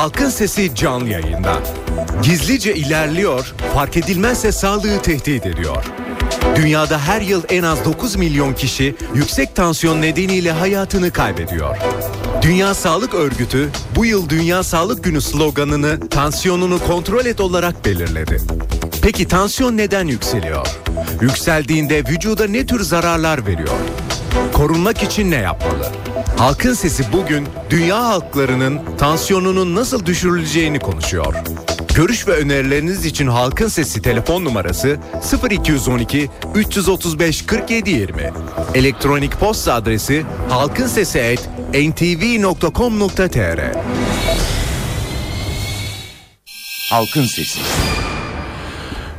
Halkın Sesi canlı yayında. Gizlice ilerliyor, fark edilmezse sağlığı tehdit ediyor. Dünyada her yıl en az 9 milyon kişi yüksek tansiyon nedeniyle hayatını kaybediyor. Dünya Sağlık Örgütü bu yıl Dünya Sağlık Günü sloganını tansiyonunu kontrol et olarak belirledi. Peki tansiyon neden yükseliyor? Yükseldiğinde vücuda ne tür zararlar veriyor? Korunmak için ne yapmalı? Halkın Sesi bugün dünya halklarının tansiyonunun nasıl düşürüleceğini konuşuyor. Görüş ve önerileriniz için Halkın Sesi telefon numarası 0212 335 47 20. Elektronik posta adresi halkinsesi@ntv.com.tr. Halkın Sesi.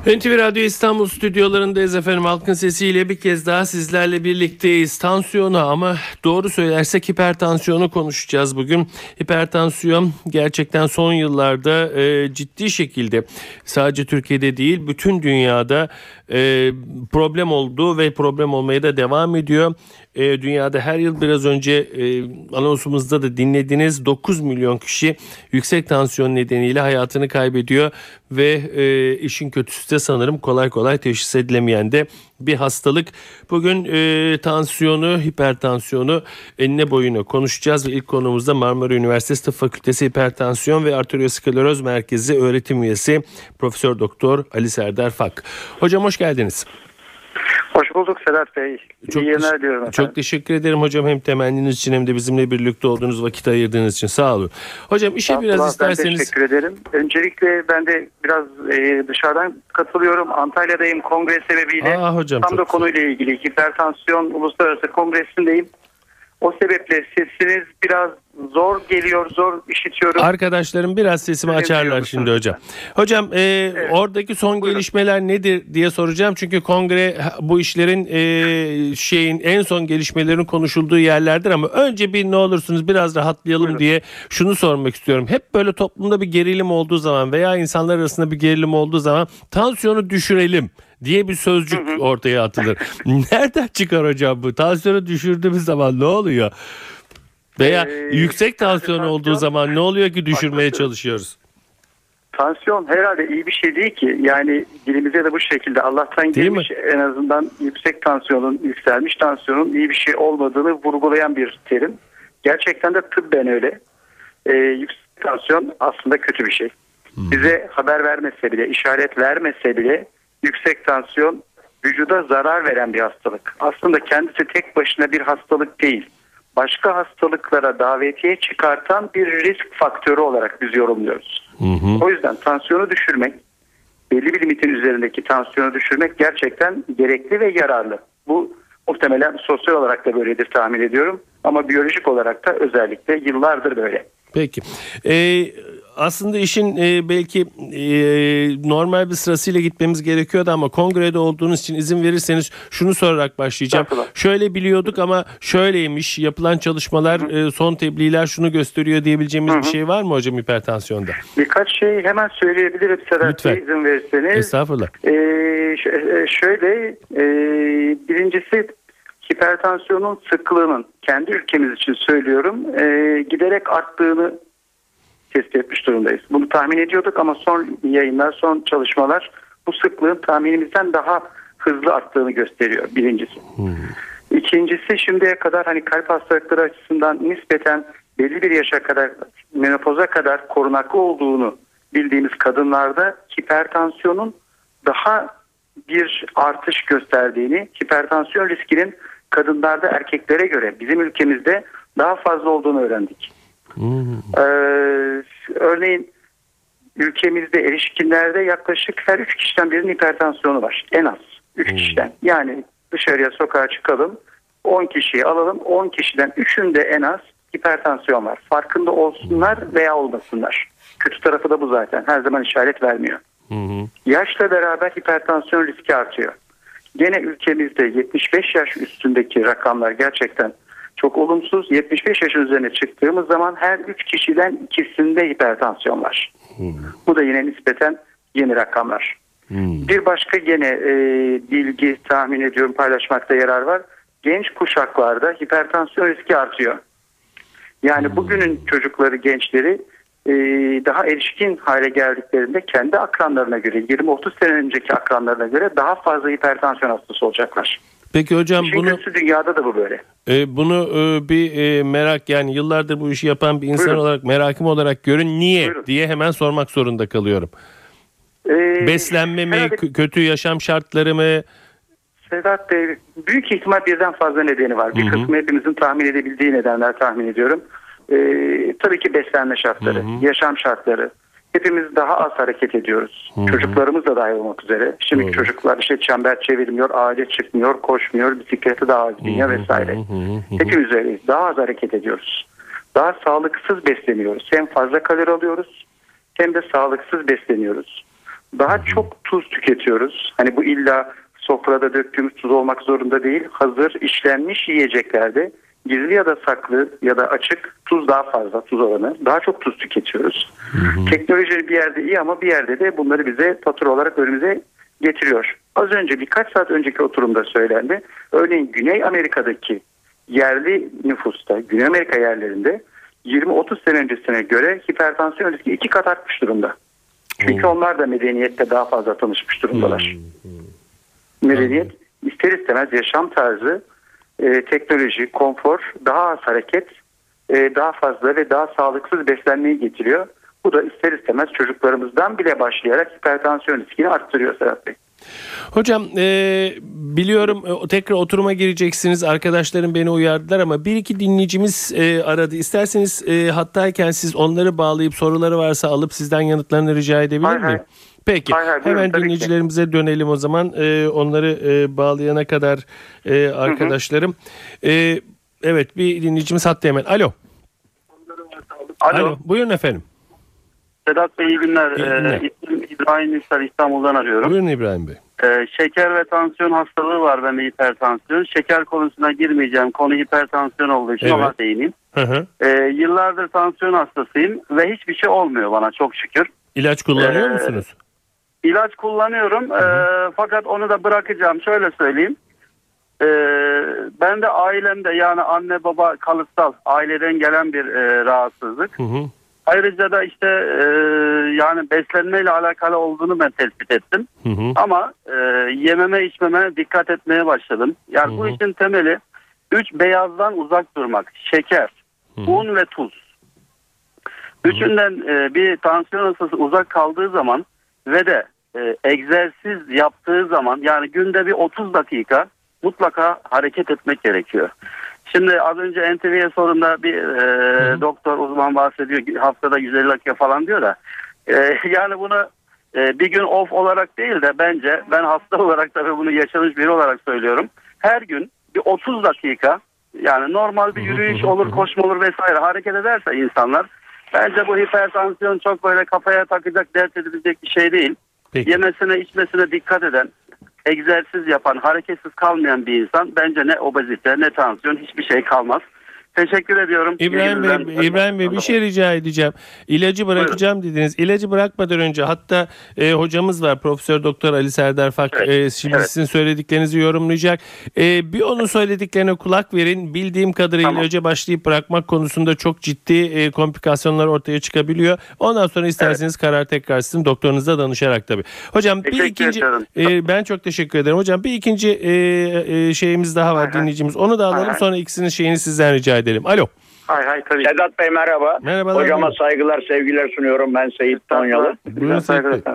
NTV Radyo İstanbul stüdyolarındayız efendim. Halkın sesiyle bir kez daha sizlerle birlikteyiz. Tansiyonu ama doğru söylersek hipertansiyonu konuşacağız bugün. Hipertansiyon gerçekten son yıllarda e, ciddi şekilde sadece Türkiye'de değil bütün dünyada e, problem oldu ve problem olmaya da devam ediyor. E, dünyada her yıl biraz önce e, anonsumuzda da dinlediniz 9 milyon kişi yüksek tansiyon nedeniyle hayatını kaybediyor ve e, işin kötüsü de sanırım kolay kolay teşhis edilemeyen de bir hastalık. Bugün e, tansiyonu, hipertansiyonu enine boyuna konuşacağız ilk konumuzda Marmara Üniversitesi Tıp Fakültesi Hipertansiyon ve Arterioskleroz Merkezi öğretim üyesi Profesör Doktor Ali Serdar Fak. Hocam hoş geldiniz. Hoş bulduk Sedat Bey. Çok, İyi yayınlar diliyorum efendim. Çok teşekkür ederim hocam hem temenniniz için hem de bizimle birlikte olduğunuz vakit ayırdığınız için sağ olun. Hocam işe biraz Abdullah, isterseniz. Ben teşekkür ederim. Öncelikle ben de biraz e, dışarıdan katılıyorum. Antalya'dayım kongre sebebiyle. Aa, hocam, Tam da konuyla ilgili hipertansiyon uluslararası kongresindeyim. O sebeple sesiniz biraz zor geliyor, zor işitiyorum. Arkadaşlarım biraz sesimi açarlar şimdi hocam. Hocam e, oradaki son Buyurun. gelişmeler nedir diye soracağım. Çünkü kongre bu işlerin e, şeyin en son gelişmelerin konuşulduğu yerlerdir ama önce bir ne olursunuz biraz rahatlayalım Buyurun. diye şunu sormak istiyorum. Hep böyle toplumda bir gerilim olduğu zaman veya insanlar arasında bir gerilim olduğu zaman tansiyonu düşürelim diye bir sözcük ortaya atılır. Nereden çıkar hocam bu? Tansiyonu düşürdüğümüz zaman ne oluyor? Veya Ee, yüksek tansiyon tansiyon- olduğu zaman ne oluyor ki düşürmeye Haklısın. çalışıyoruz? Tansiyon herhalde iyi bir şey değil ki. Yani dilimize de bu şekilde Allah'tan Değil gelmiş en azından yüksek tansiyonun, yükselmiş tansiyonun iyi bir şey olmadığını vurgulayan bir terim. Gerçekten de tıbben öyle. Ee, yüksek tansiyon aslında kötü bir şey. Bize haber vermese bile, işaret vermese bile yüksek tansiyon vücuda zarar veren bir hastalık. Aslında kendisi tek başına bir hastalık değil. Başka hastalıklara davetiye çıkartan bir risk faktörü olarak biz yorumluyoruz. O yüzden tansiyonu düşürmek, belli bir limitin üzerindeki tansiyonu düşürmek gerçekten gerekli ve yararlı. Bu muhtemelen sosyal olarak da böyledir tahmin ediyorum. Ama biyolojik olarak da özellikle yıllardır böyle. Peki. Ee, aslında işin e, belki e, normal bir sırasıyla gitmemiz gerekiyordu ama kongrede olduğunuz için izin verirseniz şunu sorarak başlayacağım. Şöyle biliyorduk ama şöyleymiş. Yapılan çalışmalar, e, son tebliğler şunu gösteriyor diyebileceğimiz bir şey var mı hocam hipertansiyonda? Birkaç şey hemen söyleyebilirim Sedat. Bey izin verirseniz. Estağfurullah. Ş- e, şöyle e, birincisi hipertansiyonun sıklığının kendi ülkemiz için söylüyorum e, giderek arttığını tespit etmiş durumdayız. Bunu tahmin ediyorduk ama son yayınlar, son çalışmalar bu sıklığın tahminimizden daha hızlı arttığını gösteriyor birincisi. İkincisi şimdiye kadar hani kalp hastalıkları açısından nispeten belli bir yaşa kadar menopoza kadar korunaklı olduğunu bildiğimiz kadınlarda hipertansiyonun daha bir artış gösterdiğini, hipertansiyon riskinin kadınlarda erkeklere göre bizim ülkemizde daha fazla olduğunu öğrendik. Ee, örneğin ülkemizde erişkinlerde yaklaşık her 3 kişiden birinin hipertansiyonu var. En az 3 kişiden. Yani dışarıya sokağa çıkalım 10 kişiyi alalım 10 kişiden 3'ünde en az hipertansiyon var. Farkında olsunlar veya olmasınlar. Kötü tarafı da bu zaten. Her zaman işaret vermiyor. Yaşla beraber hipertansiyon riski artıyor. Gene ülkemizde 75 yaş üstündeki rakamlar gerçekten çok olumsuz. 75 yaşın üzerine çıktığımız zaman her 3 kişiden ikisinde hipertansiyon var. Bu da yine nispeten yeni rakamlar. Bir başka gene e, bilgi tahmin ediyorum paylaşmakta yarar var. Genç kuşaklarda hipertansiyon riski artıyor. Yani bugünün çocukları, gençleri e, daha erişkin hale geldiklerinde kendi akranlarına göre 20-30 sene önceki akranlarına göre daha fazla hipertansiyon hastası olacaklar. Peki hocam İşin bunu kötüsü dünyada da bu böyle. e, bunu e, bir e, merak yani yıllardır bu işi yapan bir insan Buyurun. olarak merakım olarak görün niye Buyurun. diye hemen sormak zorunda kalıyorum. Ee, Beslenme mi, herhalde kö- kötü yaşam şartları mı? Sedat Bey büyük ihtimal birden fazla nedeni var. Bir kısmı hepimizin tahmin edebildiği nedenler tahmin ediyorum. Ee, tabii ki beslenme şartları, Hı hı. yaşam şartları. Hepimiz daha az hareket ediyoruz. Hı hı. Çocuklarımız da dahil olmak üzere. Şimdiki Doğru. çocuklar işte çember çevirmiyor, ağaca çıkmıyor, koşmuyor, bisikleti daha az biniyor vesaire. hı hı, hı hı. Hepimiz öyleyiz. Daha az hareket ediyoruz. Daha sağlıksız besleniyoruz. Hem fazla kalori alıyoruz hem de sağlıksız besleniyoruz. Daha çok tuz tüketiyoruz. Hani bu illa sofrada döktüğümüz tuz olmak zorunda değil. Hazır işlenmiş yiyeceklerde gizli ya da saklı ya da açık tuz daha fazla tuz oranı. Daha çok tuz tüketiyoruz. Teknoloji bir yerde iyi ama bir yerde de bunları bize fatura olarak önümüze getiriyor. Az önce birkaç saat önceki oturumda söylendi. Örneğin Güney Amerika'daki yerli nüfusta, Güney Amerika yerlerinde 20-30 sene öncesine göre hipertansiyon riski iki kat artmış durumda. Çünkü onlar da medeniyette daha fazla tanışmış durumdalar. Medeniyet ister istemez yaşam tarzı, e, teknoloji, konfor, daha az hareket, e, daha fazla ve daha sağlıksız beslenmeyi getiriyor. Bu da ister istemez çocuklarımızdan bile başlayarak hipertansiyon riskini arttırıyor Serhat Bey. Hocam e, biliyorum e, tekrar oturuma gireceksiniz. Arkadaşlarım beni uyardılar ama bir iki dinleyicimiz e, aradı. İsterseniz e, hattayken siz onları bağlayıp soruları varsa alıp sizden yanıtlarını rica edebilir miyim? hay. Peki Hay hay, buyurun, hemen ki. dinleyicilerimize dönelim o zaman. E, onları e, bağlayana kadar e, arkadaşlarım. E, evet bir dinleyicimiz hatta hemen. Alo. Alo. Buyurun efendim. Sedat Bey iyi günler. İyi günler. Ee, ismim İbrahim Yüksel İstanbul'dan arıyorum. Buyurun İbrahim Bey. Ee, şeker ve tansiyon hastalığı var bende hipertansiyon. Şeker konusuna girmeyeceğim. Konu hipertansiyon olduğu için Evet. ona değineyim. Hı hı. Ee, yıllardır tansiyon hastasıyım ve hiçbir şey olmuyor bana çok şükür. İlaç kullanıyor Ee, musunuz? İlaç kullanıyorum ee, fakat onu da bırakacağım. Şöyle söyleyeyim. Ee, ben de ailemde yani anne baba kalıtsal aileden gelen bir e, rahatsızlık. Hı hı. Ayrıca da işte e, yani beslenmeyle alakalı olduğunu ben tespit ettim. Hı hı. Ama e, yememe içmeme dikkat etmeye başladım. Yani bu Hı hı. işin temeli üç beyazdan uzak durmak. Şeker, Hı hı. un ve tuz. Üçünden e, bir tansiyon hastası uzak kaldığı zaman ve de e, egzersiz yaptığı zaman yani günde bir 30 dakika mutlaka hareket etmek gerekiyor. Şimdi az önce NTV'ye sorunda bir e, doktor uzman bahsediyor haftada 150 dakika falan diyor da e, yani bunu e, bir gün off olarak değil de bence ben hasta olarak tabii bunu yaşamış biri olarak söylüyorum. Her gün bir 30 dakika yani normal bir yürüyüş olur koşma olur vesaire hareket ederse insanlar bence bu hipertansiyon çok böyle kafaya takacak dert edilecek bir şey değil. Peki. Yemesine içmesine dikkat eden egzersiz yapan hareketsiz kalmayan bir insan bence ne obezite ne tansiyon hiçbir şey kalmaz. Teşekkür ediyorum. İbrahim Bey. İbrahim Bey bir şey rica edeceğim. İlacı bırakacağım dediniz. İlacı bırakmadan önce hatta e, hocamız var Profesör Doktor Ali Serdar Fak Evet, e, şimdi evet. sizin söylediklerinizi yorumlayacak. E, bir onun söylediklerine kulak verin. Bildiğim kadarıyla Tamam. ilaca başlayıp bırakmak konusunda çok ciddi e, komplikasyonlar ortaya çıkabiliyor. Ondan sonra isterseniz karar tekrar sizin doktorunuza danışarak tabii. Hocam bir Teşekkür ikinci ederim. e, ben çok teşekkür ederim. Hocam bir ikinci e, e, şeyimiz daha var hay. dinleyicimiz. Onu da alalım hay. sonra ikisinin şeyini sizden rica edelim. Alo. Hay hay tabii. Sedat Bey merhaba. Merhabalar. Hocama buyurun. saygılar, sevgiler sunuyorum. Ben Seyit Tonyalı. Buyurun Seyit Bey.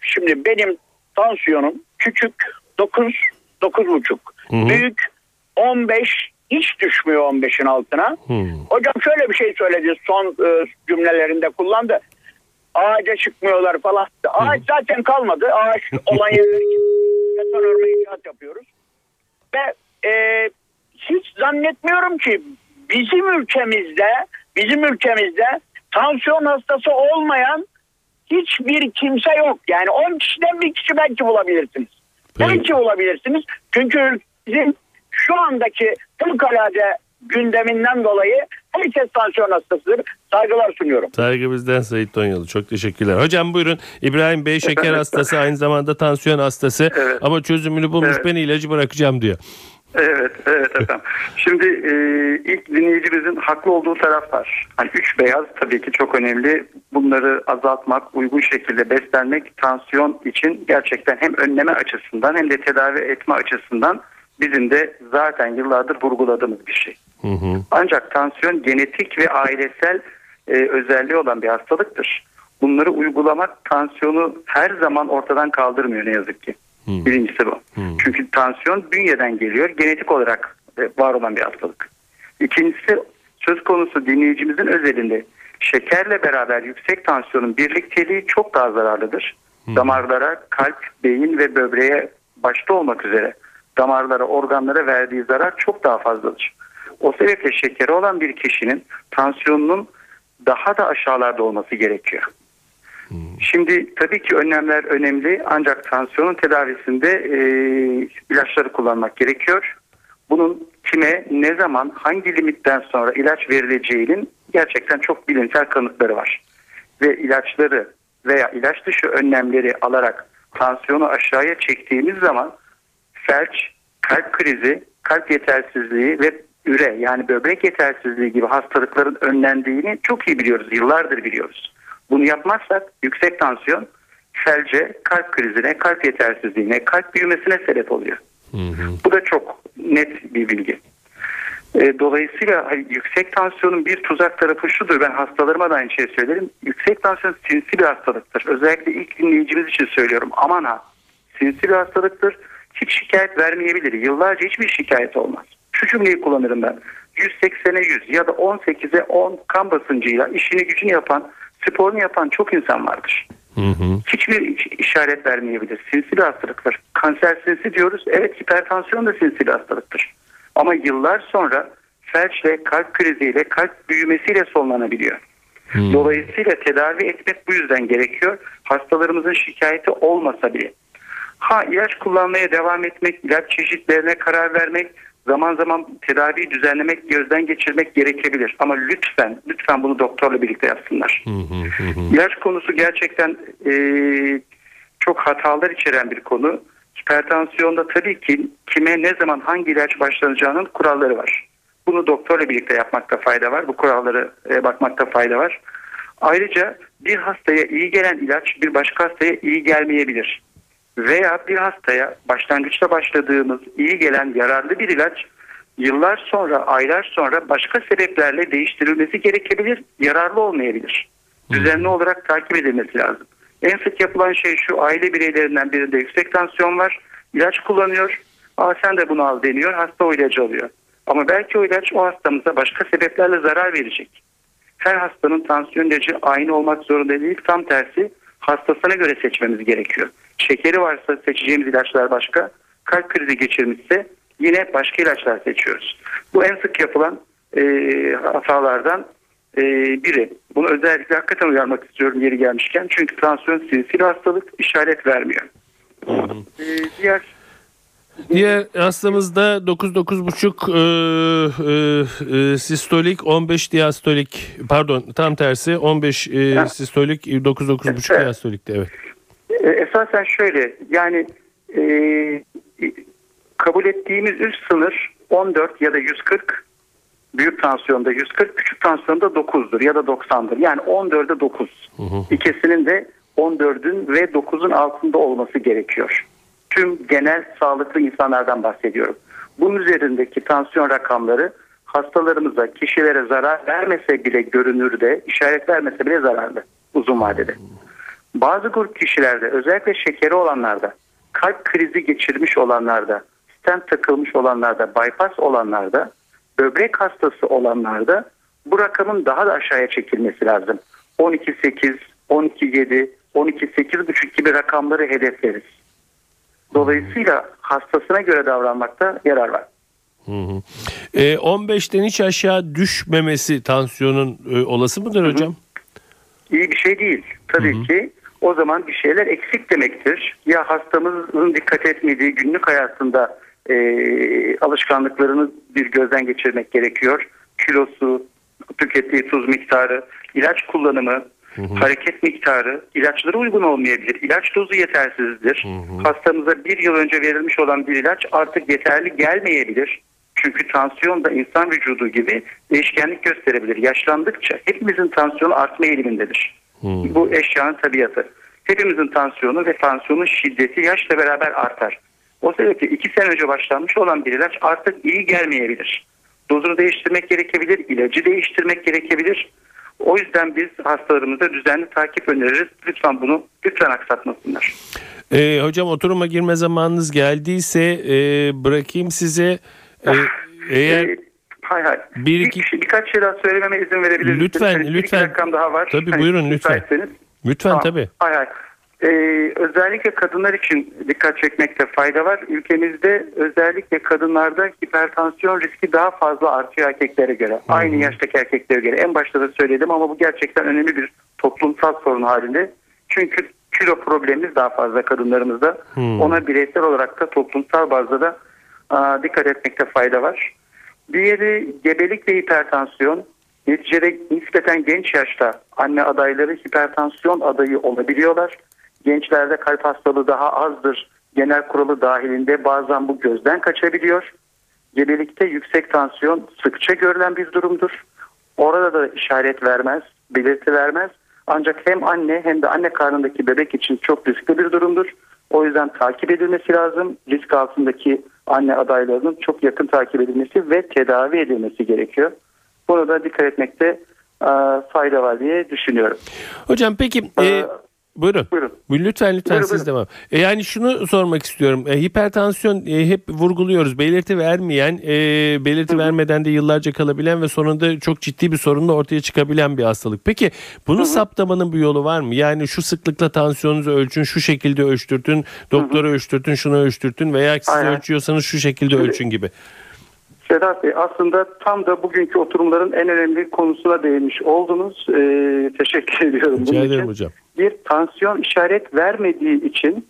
Şimdi benim tansiyonum küçük 9, 9,5. Hı hı. Büyük 15, hiç düşmüyor 15'in altına. Hı. Hocam şöyle bir şey söyledi son e, cümlelerinde kullandı. Ağaca çıkmıyorlar falan. Ağaç zaten kalmadı. Ağaç olan yerleri beton örme inşaat yapıyoruz. Ve e, hiç zannetmiyorum ki bizim ülkemizde bizim ülkemizde tansiyon hastası olmayan hiçbir kimse yok. Yani 10 kişiden bir kişi belki bulabilirsiniz. Peki. Belki bulabilirsiniz. Çünkü bizim şu andaki fevkalade gündeminden dolayı herkes tansiyon hastasıdır. Saygılar sunuyorum. Saygı bizden Sayit Tonyalı. Çok teşekkürler. Hocam buyurun. İbrahim Bey şeker hastası aynı zamanda tansiyon hastası Evet. ama çözümünü bulmuş Evet. ben ilacı bırakacağım diyor. Evet, evet efendim. Şimdi e, ilk dinleyicimizin haklı olduğu taraf var. Hani üç beyaz tabii ki çok önemli. Bunları azaltmak, uygun şekilde beslenmek tansiyon için gerçekten hem önleme açısından hem de tedavi etme açısından bizim de zaten yıllardır vurguladığımız bir şey. Hı hı. Ancak tansiyon genetik ve ailesel e, özelliği olan bir hastalıktır. Bunları uygulamak tansiyonu her zaman ortadan kaldırmıyor ne yazık ki. Birincisi bu. Çünkü tansiyon bünyeden geliyor. Genetik olarak e, var olan bir hastalık. İkincisi söz konusu dinleyicimizin özelinde şekerle beraber yüksek tansiyonun birlikteliği çok daha zararlıdır. Damarlara, kalp, beyin ve böbreğe başta olmak üzere damarlara, organlara verdiği zarar çok daha fazladır. O sebeple şekeri olan bir kişinin tansiyonunun daha da aşağılarda olması gerekiyor. Şimdi tabii ki önlemler önemli ancak tansiyonun tedavisinde e, ilaçları kullanmak gerekiyor. Bunun kime, ne zaman, hangi limitten sonra ilaç verileceğinin gerçekten çok bilimsel kanıtları var. Ve ilaçları veya ilaç dışı önlemleri alarak tansiyonu aşağıya çektiğimiz zaman felç, kalp krizi, kalp yetersizliği ve üre yani böbrek yetersizliği gibi hastalıkların önlendiğini çok iyi biliyoruz. Yıllardır biliyoruz. Bunu yapmazsak yüksek tansiyon felce, kalp krizine, kalp yetersizliğine, kalp büyümesine sebep oluyor. Bu da çok net bir bilgi. E, dolayısıyla yüksek tansiyonun bir tuzak tarafı şudur. Ben hastalarıma da aynı şeyi söylerim. Yüksek tansiyon sinsi bir hastalıktır. Özellikle ilk dinleyicimiz için söylüyorum. Aman ha sinsi bir hastalıktır. Hiç şikayet vermeyebilir. Yıllarca hiçbir şikayet olmaz. Şu cümleyi kullanırım ben. 180'e 100 ya da 18'e 10 kan basıncıyla işini gücünü yapan, sporunu yapan çok insan vardır. Hiçbir işaret vermeyebilir. Sinsi bir hastalıktır. Kanser sinsi diyoruz. Evet hipertansiyon da sinsi bir hastalıktır. Ama yıllar sonra felçle, kalp kriziyle, kalp büyümesiyle sonlanabiliyor. Dolayısıyla tedavi etmek bu yüzden gerekiyor. Hastalarımızın şikayeti olmasa bile. Ha ilaç kullanmaya devam etmek, ilaç çeşitlerine karar vermek, zaman zaman tedaviyi düzenlemek, gözden geçirmek gerekebilir. Ama lütfen, lütfen bunu doktorla birlikte yapsınlar. İlaç konusu gerçekten e, çok hatalar içeren bir konu. Hipertansiyonda tabii ki kime ne zaman hangi ilaç başlanacağının kuralları var. Bunu doktorla birlikte yapmakta fayda var. Bu kuralları e, bakmakta fayda var. Ayrıca bir hastaya iyi gelen ilaç bir başka hastaya iyi gelmeyebilir. Veya bir hastaya başlangıçta başladığımız iyi gelen yararlı bir ilaç yıllar sonra, aylar sonra başka sebeplerle değiştirilmesi gerekebilir, yararlı olmayabilir. Düzenli olarak takip edilmesi lazım. En sık yapılan şey şu aile bireylerinden birinde yüksek tansiyon var. ilaç kullanıyor. Aa sen de bunu al deniyor. Hasta o ilacı alıyor. Ama belki o ilaç o hastamıza başka sebeplerle zarar verecek. Her hastanın tansiyon ilacı aynı olmak zorunda değil. Tam tersi hastasına göre seçmemiz gerekiyor. Şekeri varsa seçeceğimiz ilaçlar başka. Kalp krizi geçirmişse yine başka ilaçlar seçiyoruz. Bu en sık yapılan e, hatalardan e, biri. Bunu özellikle hakikaten uyarmak istiyorum yeri gelmişken. Çünkü tansiyon sinsi bir hastalık işaret vermiyor. E, diğer Diğer hastamızda 9-9,5 e, e, sistolik 15 diastolik pardon tam tersi 15 e, sistolik 9-9,5 Evet. diastolikti evet. E, esasen şöyle yani e, kabul ettiğimiz üst sınır 14 ya da 140 büyük tansiyonda 140 küçük tansiyonda 9'dur ya da 90'dır. Yani 14'e 9. İkisinin de 14'ün ve 9'un altında olması gerekiyor. Tüm genel sağlıklı insanlardan bahsediyorum. Bunun üzerindeki tansiyon rakamları hastalarımıza, kişilere zarar vermese bile görünürde, işaret vermese bile zararlı uzun vadede. Bazı grup kişilerde özellikle şekeri olanlarda, kalp krizi geçirmiş olanlarda, stent takılmış olanlarda, bypass olanlarda, böbrek hastası olanlarda bu rakamın daha da aşağıya çekilmesi lazım. 12.8, 12.7, 12.8.5 gibi rakamları hedefleriz. Dolayısıyla hastasına göre davranmakta yarar var. E, 15'ten hiç aşağı düşmemesi tansiyonun e, olası mıdır hocam? iyi bir şey değil. Tabii ki o zaman bir şeyler eksik demektir. Ya hastamızın dikkat etmediği günlük hayatında e, alışkanlıklarını bir gözden geçirmek gerekiyor. Kilosu, tükettiği tuz miktarı, ilaç kullanımı, hareket miktarı, ilaçları uygun olmayabilir, ilaç dozu yetersizdir. Hastamıza bir yıl önce verilmiş olan bir ilaç artık yeterli gelmeyebilir. Çünkü tansiyon da insan vücudu gibi değişkenlik gösterebilir. Yaşlandıkça hepimizin tansiyonu artma eğilimindedir. Bu eşyanın tabiatı. Hepimizin tansiyonu ve tansiyonun şiddeti yaşla beraber artar. O sebeple iki sene önce başlanmış olan bir ilaç artık iyi gelmeyebilir. Dozunu değiştirmek gerekebilir, ilacı değiştirmek gerekebilir. O yüzden biz hastalarımıza düzenli takip öneririz. Lütfen bunu lütfen aksatmasınlar. Ee, hocam oturuma girme zamanınız geldiyse e, bırakayım size. Ee, eğer Ee, hay hay. Bir Bir iki- iki... birkaç şey daha söylememe izin verebilir misiniz? Lütfen, Hani bir iki lütfen. dakikam daha var. Tabii, Hani buyurun, lütfen. lütfen Tamam. tabii. Hay hay. Ee, özellikle kadınlar için dikkat çekmekte fayda var. Ülkemizde özellikle kadınlarda hipertansiyon riski daha fazla artıyor erkeklere göre. Aynı yaştaki erkeklere göre. En başta da söyledim ama bu gerçekten önemli bir toplumsal sorun halinde. Çünkü kilo problemimiz daha fazla kadınlarımızda. Ona bireysel olarak da toplumsal bazda da aa, dikkat etmekte fayda var. Diğeri gebelik ve hipertansiyon. Neticede nispeten genç yaşta anne adayları hipertansiyon adayı olabiliyorlar. Gençlerde kalp hastalığı daha azdır. Genel kuralı dahilinde bazen bu gözden kaçabiliyor. Gebelikte yüksek tansiyon sıkça görülen bir durumdur. Orada da işaret vermez, belirti vermez. Ancak hem anne hem de anne karnındaki bebek için çok riskli bir durumdur. O yüzden takip edilmesi lazım. Risk altındaki anne adaylarının çok yakın takip edilmesi ve tedavi edilmesi gerekiyor. Buna da dikkat etmekte fayda var diye düşünüyorum. Hocam peki e, buyurun. buyurun. Bu- Lütfen lütfen Buyurun, siz buyurun. devam. E, yani şunu sormak istiyorum. E, hipertansiyon e, hep vurguluyoruz. Belirti vermeyen, e, belirti vermeden de yıllarca kalabilen ve sonunda çok ciddi bir sorunla ortaya çıkabilen bir hastalık. Peki bunu saptamanın bir yolu var mı? Yani şu sıklıkla tansiyonunuzu ölçün, şu şekilde ölçtürtün, doktora ölçtürtün, şunu ölçtürtün veya siz Aynen. ölçüyorsanız şu şekilde Şimdi- ölçün gibi. Sedat Bey aslında tam da bugünkü oturumların en önemli konusuna değinmiş oldunuz. Ee, teşekkür ediyorum. Rica ederim için. hocam. Bir tansiyon işaret vermediği için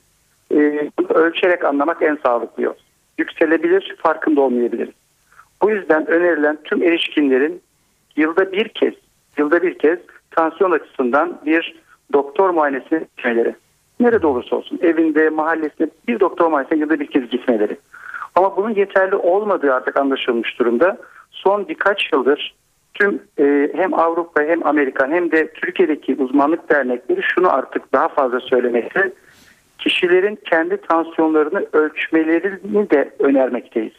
e, ölçerek anlamak en sağlıklı yol. Yükselebilir, farkında olmayabiliriz. Bu yüzden önerilen tüm erişkinlerin yılda bir kez, yılda bir kez tansiyon açısından bir doktor muayenesine gitmeleri. Nerede olursa olsun, evinde, mahallesinde bir doktor muayenesine yılda bir kez gitmeleri. Ama bunun yeterli olmadığı artık anlaşılmış durumda. Son birkaç yıldır tüm e, hem Avrupa hem Amerikan hem de Türkiye'deki uzmanlık dernekleri şunu artık daha fazla söylemekte. Kişilerin kendi tansiyonlarını ölçmelerini de önermekteyiz.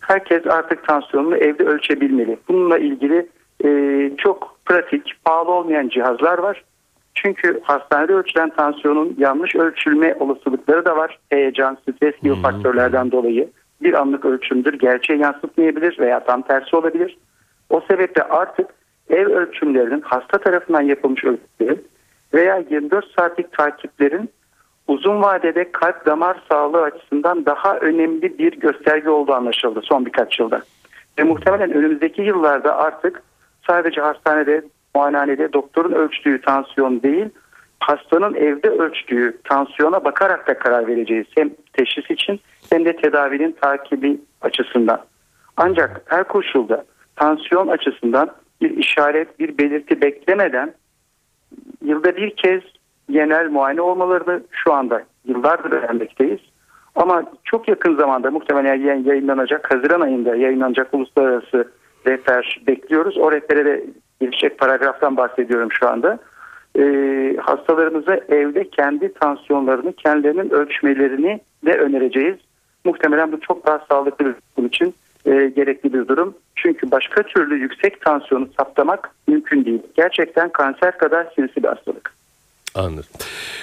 Herkes artık tansiyonunu evde ölçebilmeli. Bununla ilgili e, çok pratik, pahalı olmayan cihazlar var. Çünkü hastanede ölçülen tansiyonun yanlış ölçülme olasılıkları da var. Heyecan, stres gibi faktörlerden dolayı bir anlık ölçümdür. Gerçeği yansıtmayabilir veya tam tersi olabilir. O sebeple artık ev ölçümlerinin hasta tarafından yapılmış ölçümlerin veya 24 saatlik takiplerin uzun vadede kalp damar sağlığı açısından daha önemli bir gösterge olduğu anlaşıldı son birkaç yılda. Ve muhtemelen önümüzdeki yıllarda artık sadece hastanede, muayenehanede doktorun ölçtüğü tansiyon değil, hastanın evde ölçtüğü tansiyona bakarak da karar vereceğiz. Hem teşhis için hem de tedavinin takibi açısından. Ancak her koşulda tansiyon açısından bir işaret, bir belirti beklemeden yılda bir kez genel muayene olmalarını şu anda yıllardır öğrenmekteyiz. Ama çok yakın zamanda muhtemelen yayın- yayınlanacak, Haziran ayında yayınlanacak uluslararası rehber bekliyoruz. O rehbere de gelecek paragraftan bahsediyorum şu anda. Ee, hastalarımıza evde kendi tansiyonlarını, kendilerinin ölçmelerini de önereceğiz. Muhtemelen bu çok daha sağlıklı bir bunun için e, gerekli bir durum. Çünkü başka türlü yüksek tansiyonu saptamak mümkün değil. Gerçekten kanser kadar sinsi bir hastalık. Anladım.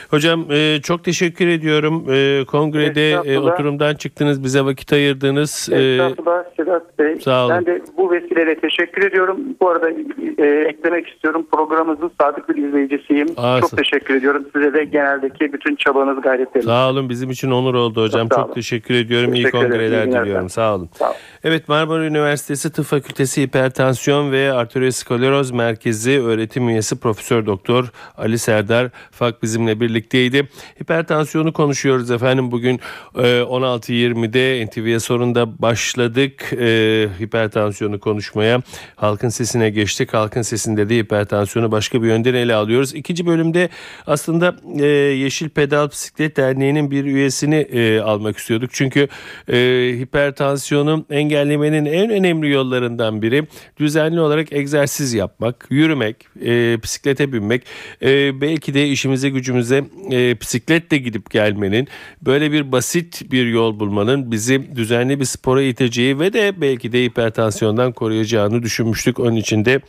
Hocam e, çok teşekkür ediyorum. E, kongrede e, oturumdan çıktınız, bize vakit ayırdınız. E, Estağfurullah Sedat Bey. sağ olun. Ben de bu vesileyle teşekkür ediyorum. Bu arada e, eklemek istiyorum. Programımızın sadık bir izleyicisiyim. Aa, Çok teşekkür ediyorum. Size de geneldeki bütün çabanız gayretleriniz. Sağ olun bizim için onur oldu hocam. Çok Çok, teşekkür ediyorum. İyi Teşekkür ederim. kongreler İyi günler diliyorum. Sağ olun. Sağ olun. Evet Marmara Üniversitesi Tıp Fakültesi Hipertansiyon ve Arterioskleroz Merkezi öğretim üyesi Profesör Doktor Ali Serdar Fak bizimle birlikteydi. Hipertansiyonu konuşuyoruz efendim. Bugün e, 16.20'de NTV'ye sorunda başladık. E, hipertansiyonu konuşmaya. Halkın sesine geçtik. Halkın sesinde de hipertansiyonu başka bir yönden ele alıyoruz. İkinci bölümde aslında e, Yeşil Pedal Bisiklet Derneği'nin bir üyesini e, almak istiyorduk. Çünkü e, hipertansiyonu engellemenin en önemli yollarından biri düzenli olarak egzersiz yapmak, yürümek, e, bisiklete binmek. E, belki de işimize gücümüze e, bisikletle gidip gelmenin böyle bir basit bir yol bulmanın bizi düzenli bir spora iteceği ve de belki de hipertansiyondan koruyacağını düşünmüştük. Onun için de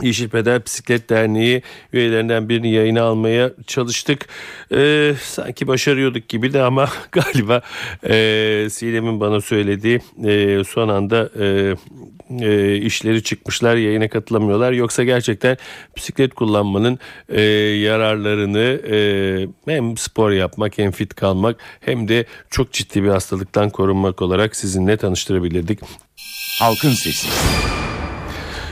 Yeşil Pedal Bisiklet Derneği üyelerinden birini yayına almaya çalıştık. Ee, sanki başarıyorduk gibi de ama galiba e, Sinem'in bana söylediği e, son anda e, e, işleri çıkmışlar yayına katılamıyorlar. Yoksa gerçekten bisiklet kullanmanın e, yararlarını e, hem spor yapmak hem fit kalmak hem de çok ciddi bir hastalıktan korunmak olarak sizinle tanıştırabilirdik. Halkın Sesi.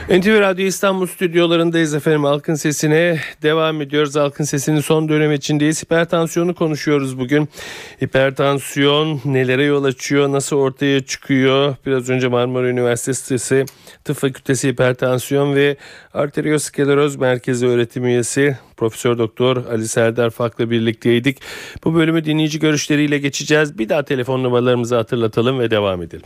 NTV Radyo İstanbul stüdyolarındayız efendim. Halkın Sesi'ne devam ediyoruz. Halkın Sesi'nin son dönem içindeyiz. Hipertansiyonu konuşuyoruz bugün. Hipertansiyon nelere yol açıyor, nasıl ortaya çıkıyor? Biraz önce Marmara Üniversitesi Tıp Fakültesi Hipertansiyon ve Arterioskleroz Merkezi öğretim üyesi Profesör Doktor Ali Serdar Fak'la birlikteydik. Bu bölümü dinleyici görüşleriyle geçeceğiz. Bir daha telefon numaralarımızı hatırlatalım ve devam edelim.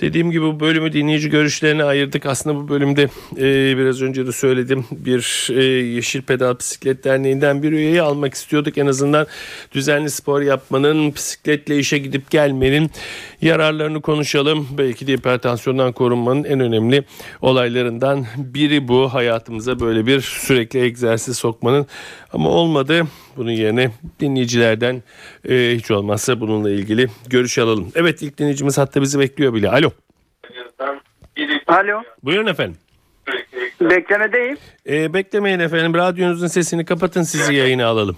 Dediğim gibi bu bölümü dinleyici görüşlerine ayırdık. Aslında bu bölümde e, biraz önce de söyledim bir e, Yeşil Pedal Bisiklet Derneği'nden bir üyeyi almak istiyorduk. En azından düzenli spor yapmanın, bisikletle işe gidip gelmenin yararlarını konuşalım. Belki de hipertansiyondan korunmanın en önemli olaylarından biri bu. Hayatımıza böyle bir sürekli egzersiz sokmanın ama olmadı. Bunun yerine dinleyicilerden e, hiç olmazsa bununla ilgili görüş alalım. Evet ilk dinleyicimiz hatta bizi bekliyor bile. Alo. Alo. Buyurun efendim. Beklemedeyim. E, beklemeyin efendim. Radyonuzun sesini kapatın sizi yayına alalım.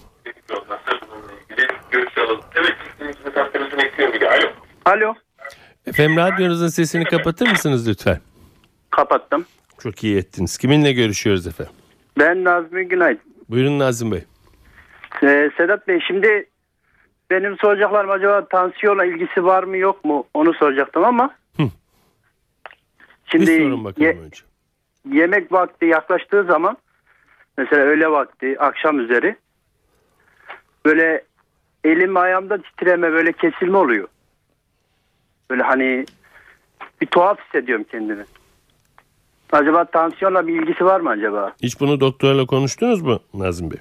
Alo. Efendim radyonuzun sesini kapatır mısınız lütfen? Kapattım. Çok iyi ettiniz. Kiminle görüşüyoruz efendim? Ben Nazmi Günay. Buyurun Nazım Bey. Ee, Sedat Bey şimdi benim soracaklarım acaba tansiyonla ilgisi var mı yok mu onu soracaktım ama. Şimdi Bir sorun bakalım ye- önce. yemek vakti yaklaştığı zaman mesela öğle vakti akşam üzeri böyle elim ayağımda titreme böyle kesilme oluyor. Böyle hani bir tuhaf hissediyorum kendimi. Acaba tansiyonla bir ilgisi var mı acaba? Hiç bunu doktorla konuştunuz mu Nazım Bey?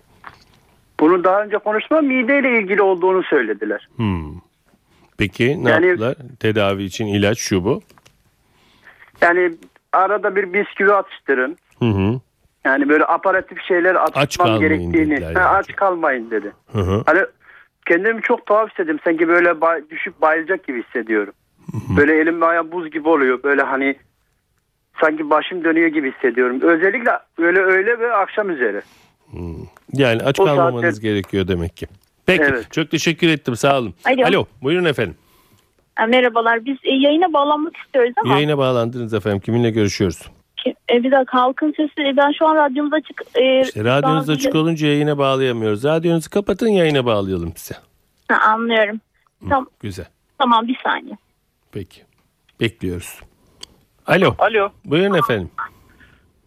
Bunu daha önce konuşma mideyle ilgili olduğunu söylediler. Hmm. Peki ne Yani- yaptılar? Tedavi için ilaç şu bu. Yani arada bir bisküvi atıştırın. Hı hı. Yani böyle aparatif şeyler atışmam gerektiğini. Ha, yani. aç kalmayın dedi. Hı hı. Hani kendimi çok tuhaf hissediyorum. Sanki böyle bay- düşüp bayılacak gibi hissediyorum. Böyle elim ve ayağım buz gibi oluyor. Böyle hani sanki başım dönüyor gibi hissediyorum. Özellikle öyle öğle ve akşam üzeri. Yani aç O kalmamanız saatte- gerekiyor demek ki. Peki Evet. çok teşekkür ettim sağ olun. Alo. buyurun efendim. Ha, Merhabalar. Biz e, yayına bağlanmak istiyoruz ama Yayına bağlandınız efendim. Kiminle görüşüyoruz? e, bir dakika halkın sesi e, ben şu an radyomuz açık. E, İşte radyonuz bazı- açık olunca yayına bağlayamıyoruz. Radyonuzu kapatın yayına bağlayalım size. Ha, anlıyorum. Tam, Güzel. tamam bir saniye. Peki. Bekliyoruz. Alo. Alo, Buyurun efendim.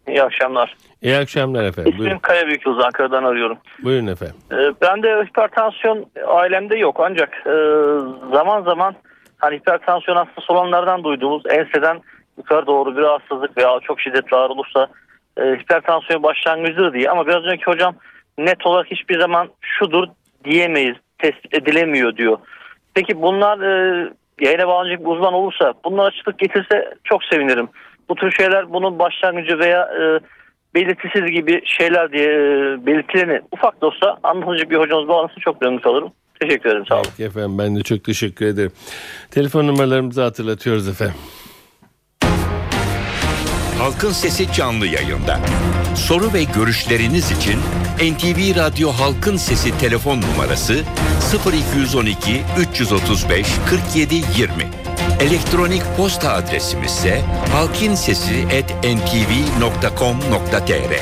iyi akşamlar. İyi akşamlar efendim. İsmim Buyurun, Kaya Büyükyıldız, Ankara'dan arıyorum. Buyurun efendim. Ee, ben de hipertansiyon ailemde yok ancak e, zaman zaman hani hipertansiyon hastası olanlardan duyduğumuz enseden yukarı doğru bir rahatsızlık veya çok şiddetli ağrı olursa e, hipertansiyon başlangıcıdır diye. Ama biraz önceki hocam net olarak hiçbir zaman şudur diyemeyiz, tespit edilemiyor diyor. Peki bunlar e, yayına bağlanacak bir uzman olursa bunlar açıklık getirse çok sevinirim. Bu tür şeyler bunun başlangıcı veya e, belirtisiz gibi şeyler diye e, belirtilerini ufak da olsa anlatıcı bir hocamız bağlanırsa çok memnun kalırım. Teşekkür ederim sağ olun. Peki efendim ben de çok teşekkür ederim. Telefon numaralarımızı hatırlatıyoruz efendim. Halkın Sesi canlı yayında. Soru ve görüşleriniz için NTV Radyo Halkın Sesi telefon numarası 0212 335 47 20. Elektronik posta adresimiz ise halkinsesi@ntv.com.tr.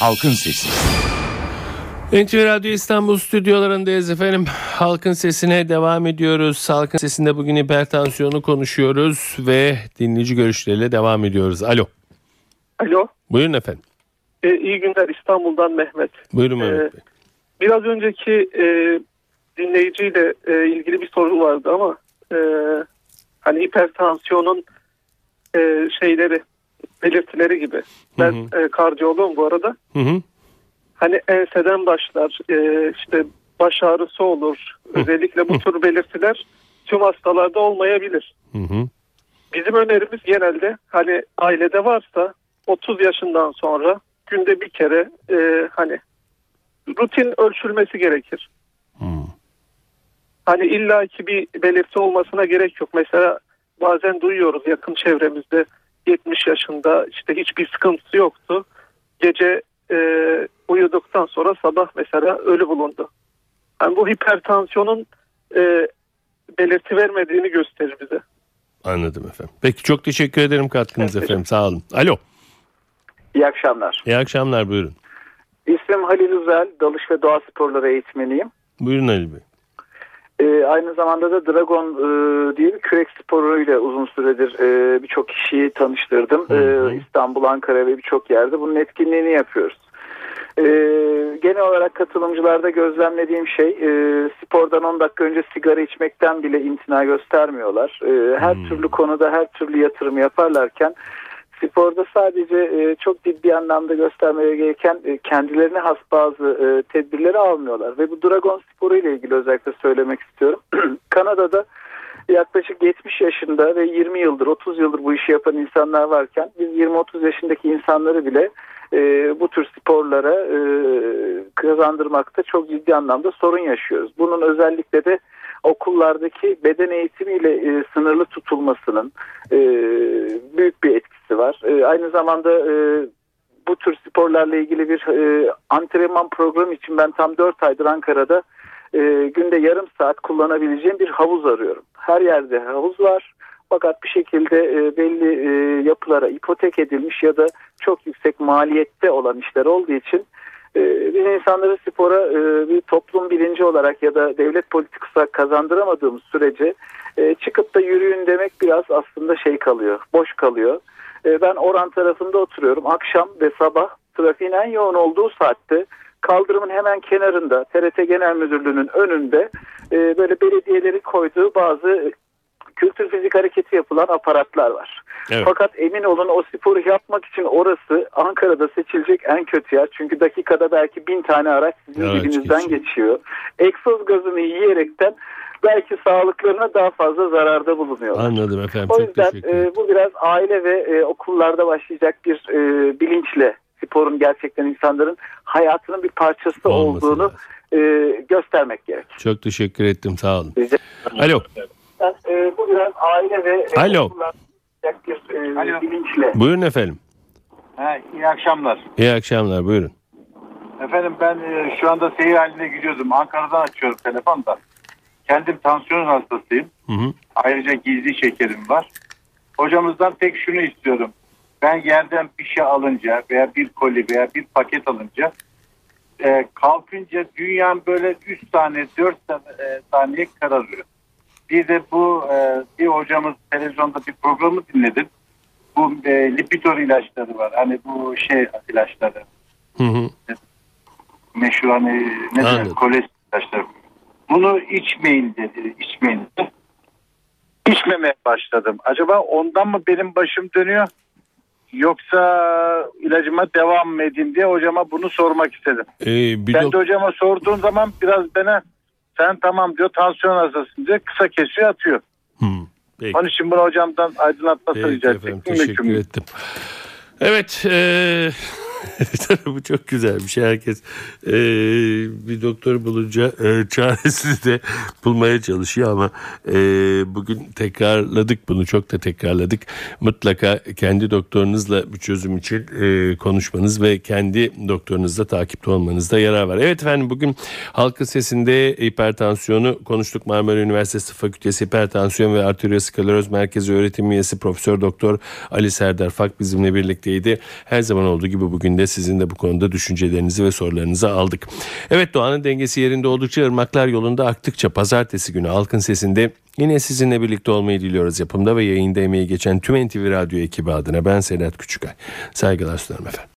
Halkın Sesi. NTV Radyo İstanbul stüdyolarındayız efendim. Halkın sesine devam ediyoruz. Halkın sesinde bugün hipertansiyonu konuşuyoruz ve dinleyici görüşleriyle devam ediyoruz. Alo. Alo. Buyurun efendim. E, iyi günler İstanbul'dan Mehmet. Buyurun Mehmet Ee, Bey. Biraz önceki e, dinleyiciyle e, ilgili bir soru vardı ama e, hani hipertansiyonun e, şeyleri belirtileri gibi. Ben e, kardiyoloğum bu arada. Hı hı. Hani enseden başlar, e, işte baş ağrısı olur. Özellikle bu tür belirtiler tüm hastalarda olmayabilir. Hı hı. Bizim önerimiz genelde hani ailede varsa 30 yaşından sonra günde bir kere e, hani rutin ölçülmesi gerekir. Hani illaki bir belirti olmasına gerek yok. Mesela bazen duyuyoruz yakın çevremizde 70 yaşında işte hiçbir sıkıntısı yoktu. Gece e, uyuduktan sonra sabah mesela ölü bulundu. Yani bu hipertansiyonun e, belirti vermediğini gösterir bize. Anladım efendim. Peki çok teşekkür ederim katkınız efendim. Sağ olun. Alo. İyi akşamlar. İyi akşamlar buyurun. İsmim Halil Üzel, dalış ve doğa sporları eğitmeniyim. Buyurun Ali Bey. Ee, aynı zamanda da Dragon e, diye bir kürek sporuyla uzun süredir e, birçok kişiyi tanıştırdım. Ee, İstanbul, Ankara ve birçok yerde bunun etkinliğini yapıyoruz. Ee, genel olarak katılımcılarda gözlemlediğim şey e, spordan 10 dakika önce sigara içmekten bile imtina göstermiyorlar. Ee, her türlü konuda her türlü yatırım yaparlarken sporda sadece e, çok ciddi anlamda göstermeye gereken e, kendilerine has bazı e, tedbirleri almıyorlar. Ve bu Dragon sporu ile ilgili özellikle söylemek istiyorum. Kanada'da yaklaşık 70 yaşında ve 20 yıldır 30 yıldır bu işi yapan insanlar varken biz 20-30 yaşındaki insanları bile e, bu tür sporlara e, kazandırmakta çok ciddi anlamda sorun yaşıyoruz. Bunun özellikle de okullardaki beden eğitimiyle e, sınırlı tutulmasının e, büyük bir etkisi var. E, aynı zamanda e, bu tür sporlarla ilgili bir e, antrenman programı için ben tam 4 aydır Ankara'da e, günde yarım saat kullanabileceğim bir havuz arıyorum. Her yerde havuz var. Fakat bir şekilde e, belli e, yapılara ipotek edilmiş ya da çok yüksek maliyette olan işler olduğu için e, biz insanları spora e, bir toplum bilinci olarak ya da devlet politikası kazandıramadığımız sürece e, çıkıp da yürüyün demek biraz aslında şey kalıyor, boş kalıyor. E, ben Oran tarafında oturuyorum. Akşam ve sabah trafiğin en yoğun olduğu saatte kaldırımın hemen kenarında TRT Genel Müdürlüğü'nün önünde e, böyle belediyeleri koyduğu bazı kültür fizik hareketi yapılan aparatlar var. Evet. Fakat emin olun o sporu yapmak için orası Ankara'da seçilecek en kötü yer. Çünkü dakikada belki bin tane araç sizin Evet, dibinizden geçiyor. geçiyor. Egzoz gazını yiyerekten belki sağlıklarına daha fazla zararda bulunuyorlar. Anladım efendim. O Çok yüzden teşekkür ederim. e, bu biraz aile ve e, okullarda başlayacak bir e, bilinçle sporun gerçekten insanların hayatının bir parçası Olması olduğunu e, göstermek gerek. Çok teşekkür ettim. Sağ olun. Rica- Alo. E, bu biraz aile ve e, Alo. okullarda başlayacak bir e, bilinçle. Buyurun efendim. Ha, iyi akşamlar. İyi akşamlar. Buyurun. Efendim ben e, şu anda seyir halinde gidiyordum. Ankara'dan açıyorum telefonda. Kendim tansiyon hastasıyım. Hı hı. Ayrıca gizli şekerim var. Hocamızdan tek şunu istiyorum. Ben yerden bir şey alınca veya bir koli veya bir paket alınca e, kalkınca dünyam böyle 3 saniye 4 saniye, saniye kararıyor. Bir de bu e, bir hocamız televizyonda bir programı dinledim. Bu e, Lipitor ilaçları var. Hani bu şey ilaçları Hı hı. meşhur hani ne Anladım. kolesterol ilaçları. Bunu içmeyin dedi. içmeyin. İçmemeye başladım. Acaba ondan mı benim başım dönüyor? Yoksa ilacıma devam mı edeyim diye hocama bunu sormak istedim. Ee, bir ben de hocama sorduğum zaman biraz bana sen tamam diyor tansiyon hastasın diye kısa kesiyor atıyor. Hı. Peki. Onun için bunu hocamdan aydınlatması rica ettim. teşekkür ettim. Evet e, Tabii bu çok güzel bir şey. Herkes e, bir doktor bulunca e, çaresini de bulmaya çalışıyor ama e, bugün tekrarladık bunu çok da tekrarladık. Mutlaka kendi doktorunuzla bir çözüm için e, konuşmanız ve kendi doktorunuzla takipte olmanızda yarar var. Evet efendim bugün halkın sesinde hipertansiyonu konuştuk. Marmara Üniversitesi Fakültesi Hipertansiyon ve Arterioskleroz Merkezi öğretim üyesi Profesör Doktor Ali Serdar Fak bizimle birlikteydi. Her zaman olduğu gibi bugün de sizin de bu konuda düşüncelerinizi ve sorularınızı aldık. Evet doğanın dengesi yerinde oldukça ırmaklar yolunda aktıkça pazartesi günü halkın sesinde Yine sizinle birlikte olmayı diliyoruz yapımda ve yayında emeği geçen tüm NTV Radyo ekibi adına ben Sedat Küçükay. Saygılar sunarım efendim.